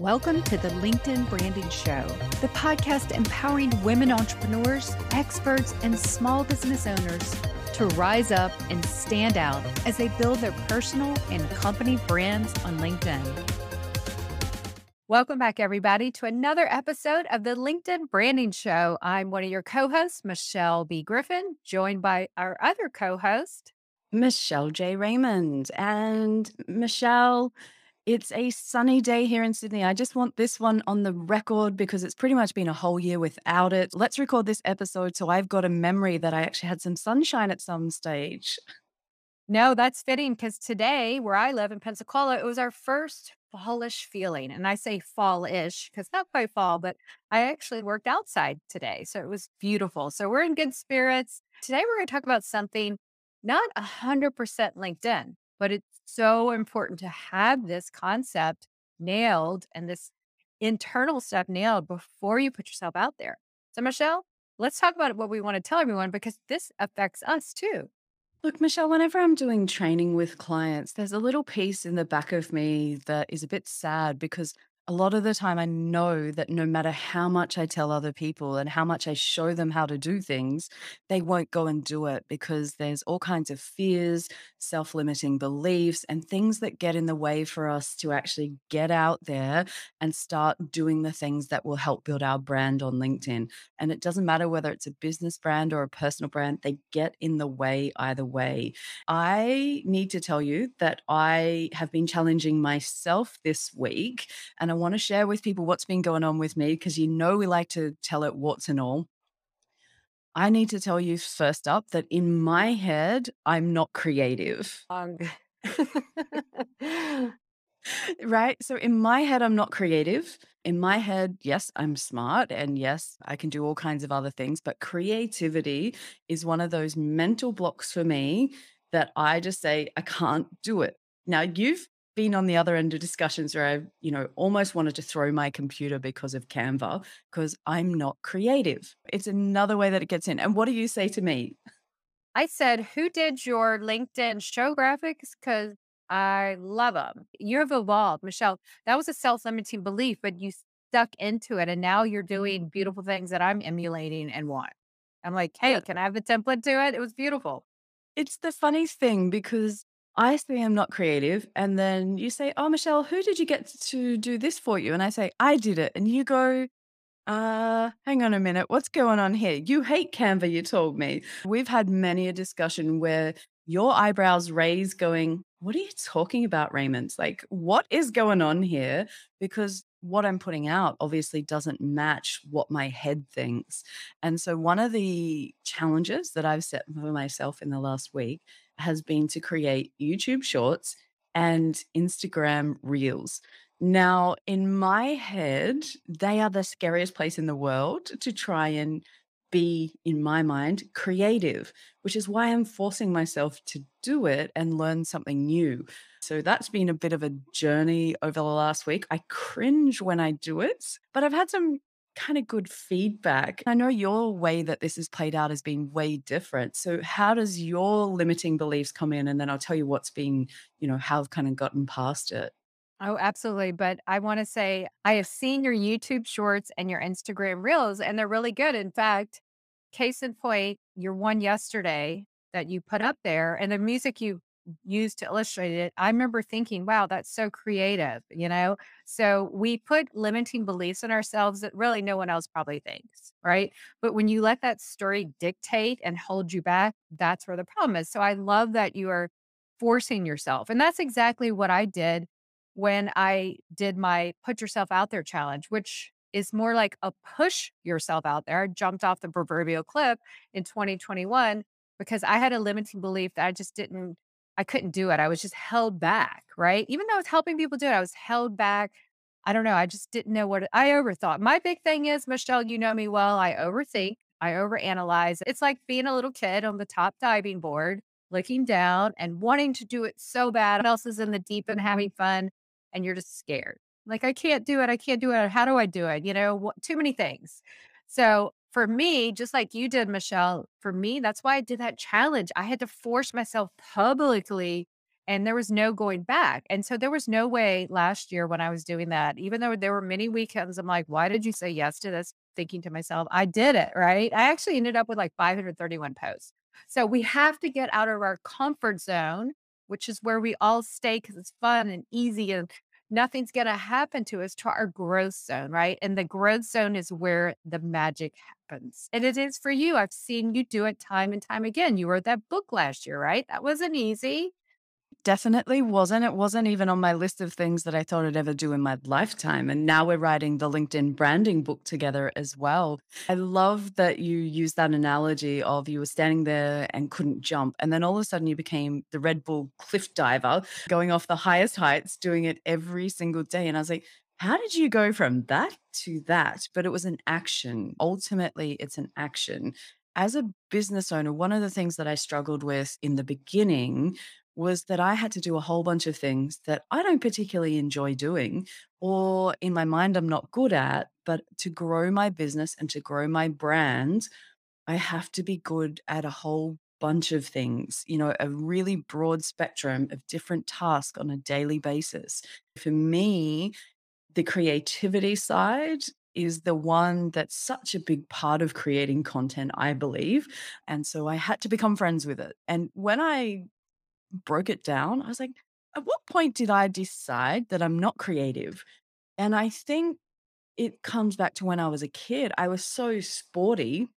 Welcome to the LinkedIn Branding Show, the podcast empowering women entrepreneurs, experts, and small business owners to rise up and stand out as they build their personal and company brands on LinkedIn. Welcome back, everybody, to another episode of the LinkedIn Branding Show. I'm one of your co hosts, Michelle B. Griffin, joined by our other co host, Michelle J. Raymond. And Michelle, it's a sunny day here in Sydney. I just want this one on the record because it's pretty much been a whole year without it. Let's record this episode so I've got a memory that I actually had some sunshine at some stage. No, that's fitting because today, where I live in Pensacola, it was our first fallish feeling. And I say fallish because not quite fall, but I actually worked outside today. So it was beautiful. So we're in good spirits. Today, we're going to talk about something not 100% LinkedIn, but it's so important to have this concept nailed and this internal stuff nailed before you put yourself out there. So, Michelle, let's talk about what we want to tell everyone because this affects us too. Look, Michelle, whenever I'm doing training with clients, there's a little piece in the back of me that is a bit sad because a lot of the time I know that no matter how much I tell other people and how much I show them how to do things, they won't go and do it because there's all kinds of fears, self limiting beliefs, and things that get in the way for us to actually get out there and start doing the things that will help build our brand on LinkedIn. And it doesn't matter whether it's a business brand or a personal brand, they get in the way either way. I need to tell you that I have been challenging myself this week and I want to share with people what's been going on with me because you know we like to tell it what's and all. I need to tell you first up that in my head, I'm not creative. Um, right? So in my head, I'm not creative. In my head, yes, I'm smart and yes, I can do all kinds of other things, but creativity is one of those mental blocks for me that I just say, I can't do it. Now, you've been on the other end of discussions where I've you know, almost wanted to throw my computer because of Canva because I'm not creative. It's another way that it gets in. And what do you say to me? I said, Who did your LinkedIn show graphics? Because I love them. You have evolved, Michelle. That was a self limiting belief, but you stuck into it. And now you're doing beautiful things that I'm emulating and want. I'm like, Hey, can I have a template to it? It was beautiful. It's the funny thing because I say I'm not creative. And then you say, Oh, Michelle, who did you get to do this for you? And I say, I did it. And you go, uh, hang on a minute. What's going on here? You hate Canva, you told me. We've had many a discussion where your eyebrows raise, going, What are you talking about, Raymond? Like, what is going on here? Because what I'm putting out obviously doesn't match what my head thinks. And so, one of the challenges that I've set for myself in the last week has been to create YouTube shorts and Instagram reels. Now, in my head, they are the scariest place in the world to try and be, in my mind, creative, which is why I'm forcing myself to do it and learn something new. So that's been a bit of a journey over the last week. I cringe when I do it, but I've had some kind of good feedback. I know your way that this has played out has been way different. So how does your limiting beliefs come in? And then I'll tell you what's been, you know, how I've kind of gotten past it. Oh, absolutely. But I want to say I have seen your YouTube shorts and your Instagram reels, and they're really good. In fact, case in point, your one yesterday that you put up there and the music you used to illustrate it, I remember thinking, wow, that's so creative, you know? So we put limiting beliefs in ourselves that really no one else probably thinks, right? But when you let that story dictate and hold you back, that's where the problem is. So I love that you are forcing yourself. And that's exactly what I did when I did my put yourself out there challenge, which is more like a push yourself out there. I jumped off the proverbial cliff in 2021 because I had a limiting belief that I just didn't I couldn't do it. I was just held back, right? Even though I was helping people do it, I was held back. I don't know. I just didn't know what I overthought. My big thing is, Michelle, you know me well. I overthink, I overanalyze. It's like being a little kid on the top diving board, looking down and wanting to do it so bad. else is in the deep and having fun, and you're just scared. Like, I can't do it. I can't do it. How do I do it? You know, what, too many things. So for me, just like you did, Michelle, for me, that's why I did that challenge. I had to force myself publicly and there was no going back. And so there was no way last year when I was doing that, even though there were many weekends, I'm like, why did you say yes to this? Thinking to myself, I did it, right? I actually ended up with like 531 posts. So we have to get out of our comfort zone, which is where we all stay because it's fun and easy and nothing's going to happen to us to our growth zone, right? And the growth zone is where the magic happens. And it is for you. I've seen you do it time and time again. You wrote that book last year, right? That wasn't easy. Definitely wasn't. It wasn't even on my list of things that I thought I'd ever do in my lifetime. And now we're writing the LinkedIn branding book together as well. I love that you use that analogy of you were standing there and couldn't jump. And then all of a sudden you became the Red Bull cliff diver, going off the highest heights, doing it every single day. And I was like, how did you go from that to that? But it was an action. Ultimately, it's an action. As a business owner, one of the things that I struggled with in the beginning was that I had to do a whole bunch of things that I don't particularly enjoy doing, or in my mind, I'm not good at. But to grow my business and to grow my brand, I have to be good at a whole bunch of things, you know, a really broad spectrum of different tasks on a daily basis. For me, the creativity side is the one that's such a big part of creating content, I believe. And so I had to become friends with it. And when I broke it down, I was like, at what point did I decide that I'm not creative? And I think it comes back to when I was a kid. I was so sporty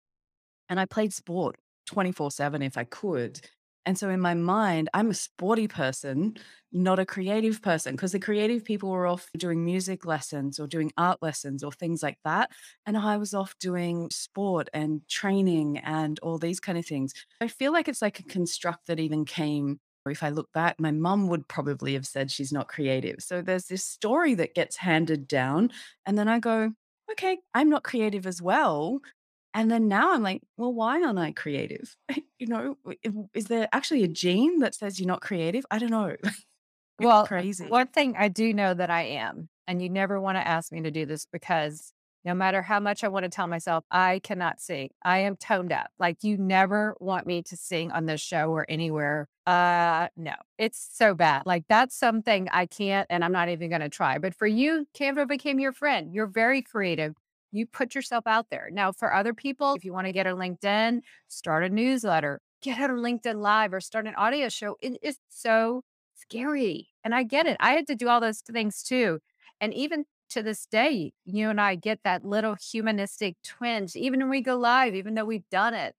and I played sport 24 7 if I could. And so in my mind, I'm a sporty person, not a creative person, because the creative people were off doing music lessons or doing art lessons or things like that. And I was off doing sport and training and all these kind of things. I feel like it's like a construct that even came if I look back, my mum would probably have said she's not creative. So there's this story that gets handed down. And then I go, okay, I'm not creative as well. And then now I'm like, well, why aren't I creative? you know, is there actually a gene that says you're not creative? I don't know. well, crazy. One thing I do know that I am, and you never want to ask me to do this because no matter how much I want to tell myself, I cannot sing. I am toned up. Like you never want me to sing on this show or anywhere. Uh no. It's so bad. Like that's something I can't and I'm not even going to try. But for you, Canva became your friend. You're very creative. You put yourself out there. Now, for other people, if you want to get a LinkedIn, start a newsletter, get out a LinkedIn live or start an audio show. It is so scary. And I get it. I had to do all those things too. And even to this day, you and I get that little humanistic twinge, even when we go live, even though we've done it.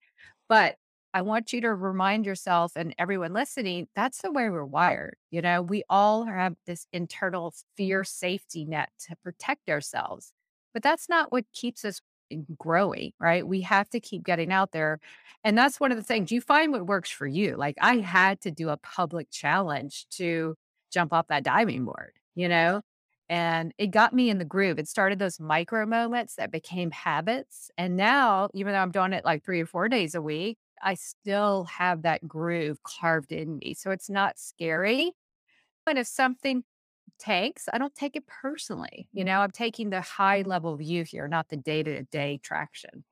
But I want you to remind yourself and everyone listening, that's the way we're wired. You know, we all have this internal fear safety net to protect ourselves, but that's not what keeps us eh, growing, right? We have to keep getting out there. And that's one of the things you find what works for you. Like I had to do a public challenge to jump off that diving board, you know? And it got me in the groove. It started those micro moments that became habits. And now, even though I'm doing it like three or four days a week, I still have that groove carved in me. So it's not scary. And if something takes, I don't take it personally. You know, I'm taking the high level view here, not the day to day traction.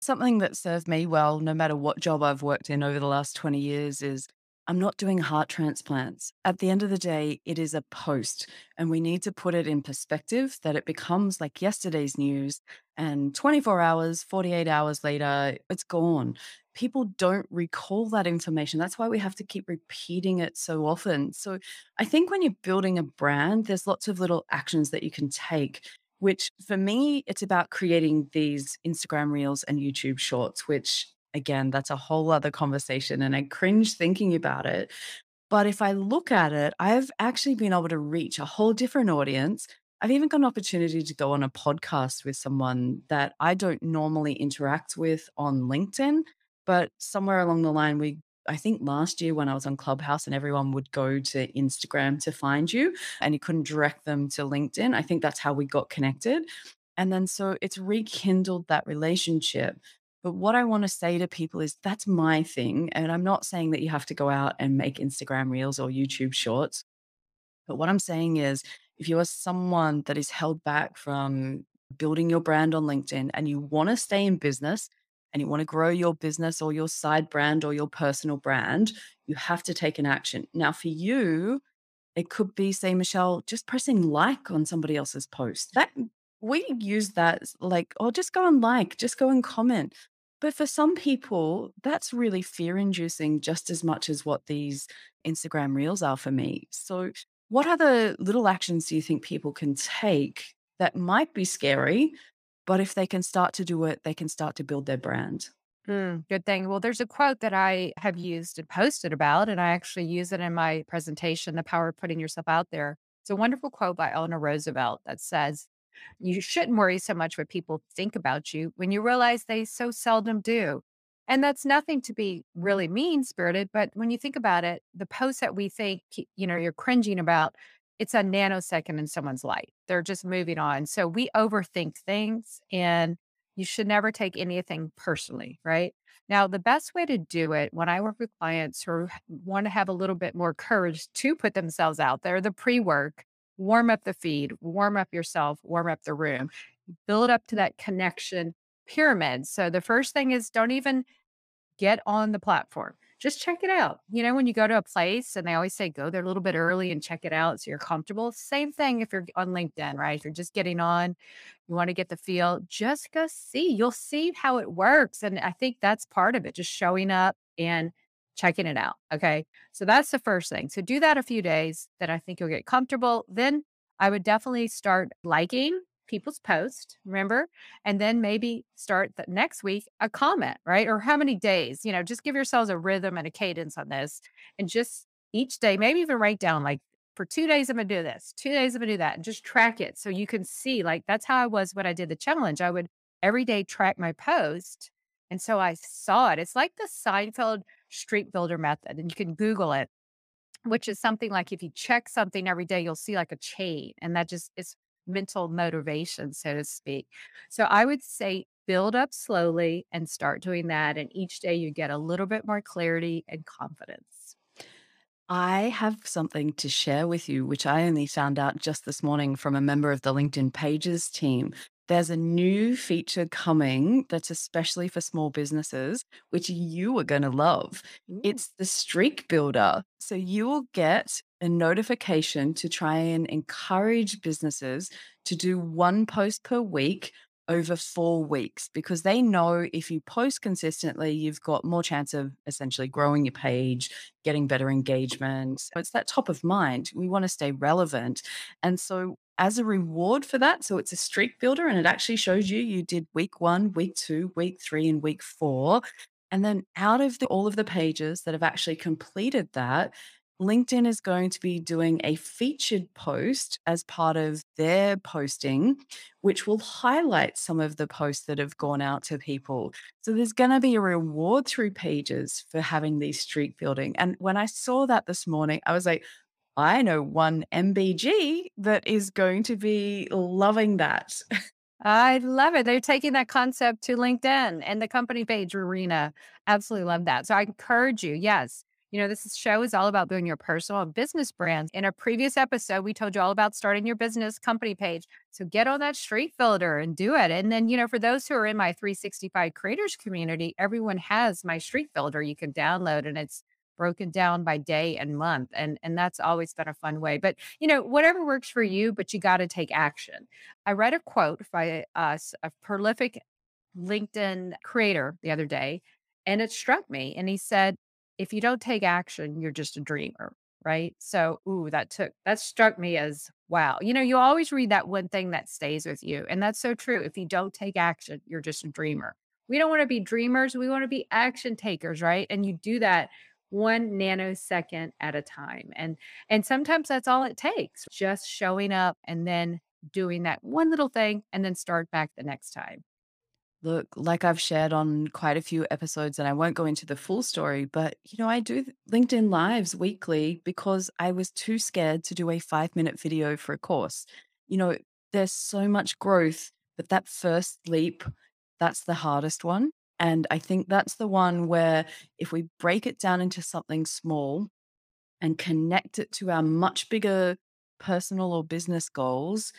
Something that served me well, no matter what job I've worked in over the last 20 years, is I'm not doing heart transplants. At the end of the day, it is a post, and we need to put it in perspective that it becomes like yesterday's news, and 24 hours, 48 hours later, it's gone. People don't recall that information. That's why we have to keep repeating it so often. So I think when you're building a brand, there's lots of little actions that you can take which for me, it's about creating these Instagram reels and YouTube shorts, which again, that's a whole other conversation. And I cringe thinking about it. But if I look at it, I've actually been able to reach a whole different audience. I've even got an opportunity to go on a podcast with someone that I don't normally interact with on LinkedIn. But somewhere along the line, we I think last year when I was on Clubhouse and everyone would go to Instagram to find you and you couldn't direct them to LinkedIn. I think that's how we got connected. And then so it's rekindled that relationship. But what I want to say to people is that's my thing. And I'm not saying that you have to go out and make Instagram reels or YouTube shorts. But what I'm saying is if you are someone that is held back from building your brand on LinkedIn and you want to stay in business, and you want to grow your business or your side brand or your personal brand, you have to take an action. Now, for you, it could be, say, Michelle, just pressing like on somebody else's post. That we use that like, oh, just go and like, just go and comment. But for some people, that's really fear inducing just as much as what these Instagram reels are for me. So, what other little actions do you think people can take that might be scary, but if they can start to do it, they can start to build their brand? Mm, good thing. Well, there's a quote that I have used and posted about, and I actually use it in my presentation, The Power of Putting Yourself Out There. It's a wonderful quote by Eleanor Roosevelt that says, You shouldn't worry so much what people think about you when you realize they so seldom do. And that's nothing to be really mean spirited, but when you think about it, the posts that we think, you know, you're cringing about, it's a nanosecond in someone's life. They're just moving on. So we overthink things and you should never take anything personally, right? Now, the best way to do it when I work with clients who want to have a little bit more courage to put themselves out there, the pre work, warm up the feed, warm up yourself, warm up the room, build up to mm. that connection pyramid. So the first thing is don't even get on the platform. Just check it out. You know, when you go to a place and they always say go there a little bit early and check it out so you're comfortable. Same thing if you're on LinkedIn, right? If you're just getting on, you want to get the feel, just go see. You'll see how it works. And I think that's part of it, just showing up and checking it out. Okay. So that's the first thing. So do that a few days, then I think you'll get comfortable. Then I would definitely start liking people's post, remember? And then maybe start the next week a comment, right? Or how many days, you know, just give yourselves a rhythm and a cadence on this. And just each day, maybe even write down like for two days, I'm gonna do this, two days, I'm gonna do that, and just track it so you can see. Like that's how I was when I did the challenge. I would every day track my post. And so I saw it. It's like the Seinfeld streak builder method, and you can Google it, which is something like if you check something every day, you'll see like a chain. And that just is mental motivation, so to speak. So I would say build up slowly and start doing that. And each day you get a little bit more clarity and confidence. I have something to share with you, which I only found out just this morning from a member of the LinkedIn Pages team. There's a new feature coming that's especially for small businesses, which you are going to love. Ooh. It's the streak builder. So you will get a notification to try and encourage businesses to do one post per week over four weeks because they know if you post consistently, you've got more chance of essentially growing your page, getting better engagement. So it's that top of mind. We want to stay relevant. And so as a reward for that. So it's a streak builder and it actually shows you you did week one, week two, week three, and week four. And then out of the, all of the pages that have actually completed that, LinkedIn is going to be doing a featured post as part of their posting, which will highlight some of the posts that have gone out to people. So there's going to be a reward through pages for having these streak building. And when I saw that this morning, I was like, I know one MBG that is going to be loving that. I love it. They're taking that concept to LinkedIn and the company page arena. Absolutely love that. So I encourage you, yes. You know, this show is all about building your personal and business brand. In a previous episode, we told you all about starting your business company page. So get on that street filter and do it. And then, you know, for those who are in my 365 creators community, everyone has my street filter you can download and it's broken down by day and month and and that's always been a fun way but you know whatever works for you but you got to take action. I read a quote by us a prolific linkedin creator the other day and it struck me and he said if you don't take action you're just a dreamer right? So ooh that took that struck me as wow. You know you always read that one thing that stays with you and that's so true. If you don't take action you're just a dreamer. We don't want to be dreamers we want to be action takers right? And you do that one nanosecond at a time. And and sometimes that's all it takes. Just showing up and then doing that one little thing and then start back the next time. Look, like I've shared on quite a few episodes, and I won't go into the full story, but you know, I do LinkedIn Lives weekly because I was too scared to do a five minute video for a course. You know, there's so much growth, but that first leap, that's the hardest one. And I think that's the one where if we break it down into something small and connect it to our much bigger personal or business goals,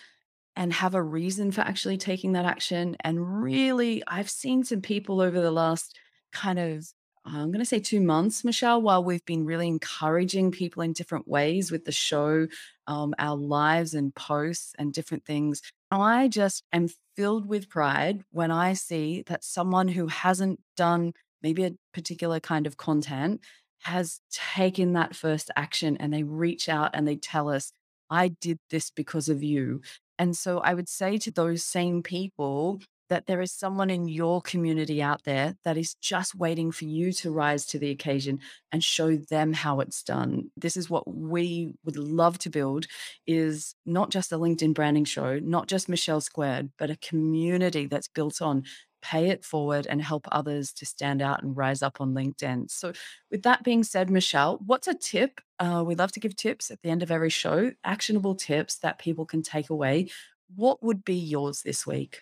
and have a reason for actually taking that action. And really, I've seen some people over the last kind of I'm going to say two months, Michelle, while we've been really encouraging people in different ways with the show, um, our lives and posts and different things. I just am filled with pride when I see that someone who hasn't done maybe a particular kind of content has taken that first action and they reach out and they tell us, I did this because of you. And so I would say to those same people, that there is someone in your community out there that is just waiting for you to rise to the occasion and show them how it's done. This is what we would love to build is not just a LinkedIn branding show, not just Michelle Squared, but a community that's built on pay it forward and help others to stand out and rise up on LinkedIn. So, with that being said, Michelle, what's a tip? Uh, we love to give tips at the end of every show, actionable tips that people can take away. What would be yours this week?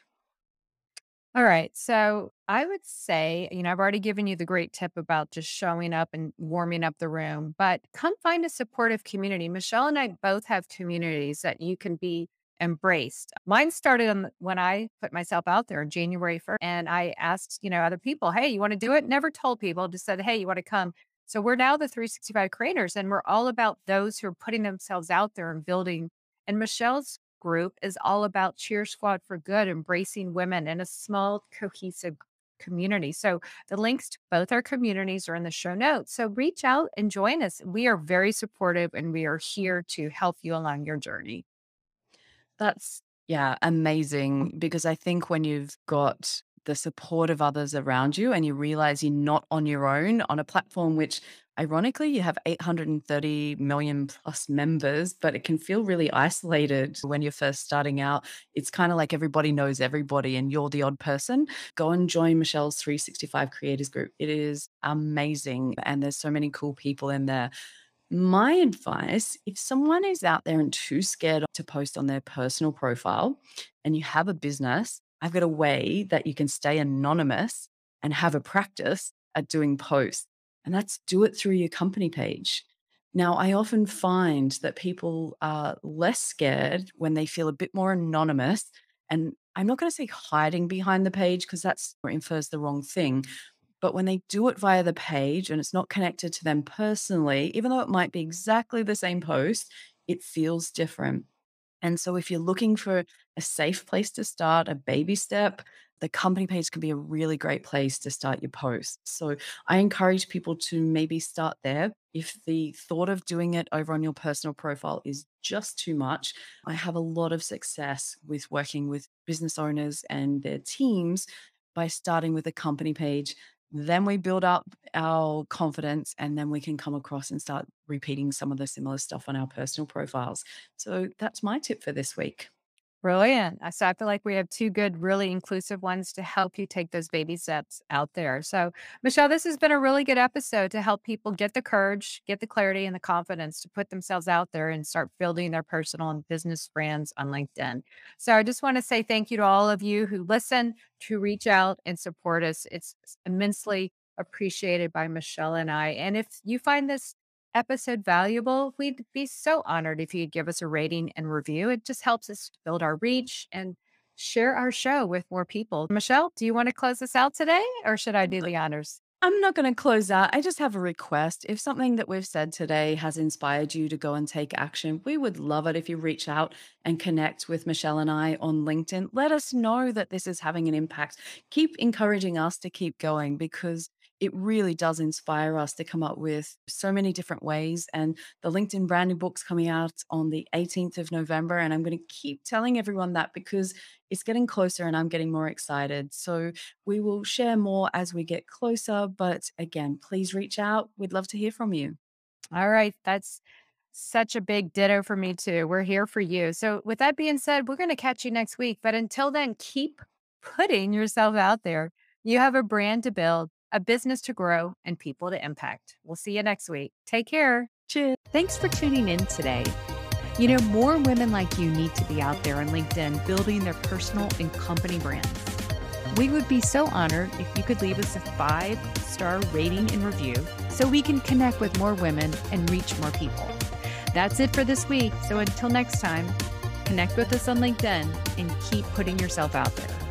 All right. So I would say, you know, I've already given you the great tip about just showing up and warming up the room, but come find a supportive community. Michelle and I both have communities that you can be embraced. Mine started when I put myself out there on January 1st and I asked, you know, other people, hey, you want to do it? Never told people, just said, hey, you want to come? So we're now the 365 creators and we're all about those who are putting themselves out there and building. And Michelle's group is all about Cheer Squad for Good, embracing women in a small, cohesive community. So the links to both our communities are in the show notes. So reach out and join us. We are very supportive and we are here to help you along your journey. That's, yeah, amazing. Because I think when you've got the support of others around you and you realize you're not on your own on a platform which ironically you have 830 million plus members but it can feel really isolated when you're first starting out. It's kind of like everybody knows everybody and you're the odd person. Go and join michelle's 365 creators group. It is amazing and there's so many cool people in there. My advice if someone is out there and too scared to post on their personal profile and you have a business I've got a way that you can stay anonymous and have a practice at doing posts. And that's do it through your company page. Now, I often find that people are less scared when they feel a bit more anonymous. And I'm not going to say hiding behind the page because that's infers the wrong thing. But when they do it via the page and it's not connected to them personally, even though it might be exactly the same post, it feels different. And so, if you're looking for a safe place to start, a baby step, the company page can be a really great place to start your post. So, I encourage people to maybe start there. If the thought of doing it over on your personal profile is just too much, I have a lot of success with working with business owners and their teams by starting with a company page then we build up our confidence and then we can come across and start repeating some of the similar stuff on our personal profiles. So that's my tip for this week. Brilliant. So I feel like we have two good, really inclusive ones to help you take those baby steps out there. So, Michelle, this has been a really good episode to help people get the courage, get the clarity, and the confidence to put themselves out there and start building their personal and business brands on LinkedIn. So, I just want to say thank you to all of you who listen, to reach out and support us. It's immensely appreciated by Michelle and I. And if you find this episode valuable, we'd be so honored if you'd give us a rating and review. It just helps us build our reach and share our show with more people. Michelle, do you want to close us out today or should I do the honors? I'm not going to close out. I just have a request. If something that we've said today has inspired you to go and take action, we would love it if you reach out and connect with Michelle and I on LinkedIn. Let us know that this is having an impact. Keep encouraging us to keep going because it really does inspire us to come up with so many different ways. And the LinkedIn branding book's coming out on the 18th of November. And I'm going to keep telling everyone that because it's getting closer and I'm getting more excited. So we will share more as we get closer. But again, please reach out. We'd love to hear from you. All right. That's such a big ditto for me, too. We're here for you. So, with that being said, we're going to catch you next week. But until then, keep putting yourself out there. You have a brand to build a business to grow, and people to impact. We'll see you next week. Take care. Cheers. Thanks for tuning in today. You know, more women like you need to be out there on LinkedIn building their personal and company brands. We would be so honored if you could leave us a five star rating and review so we can connect with more women and reach more people. That's it for this week. So until next time, Connect with us on LinkedIn and keep putting yourself out there.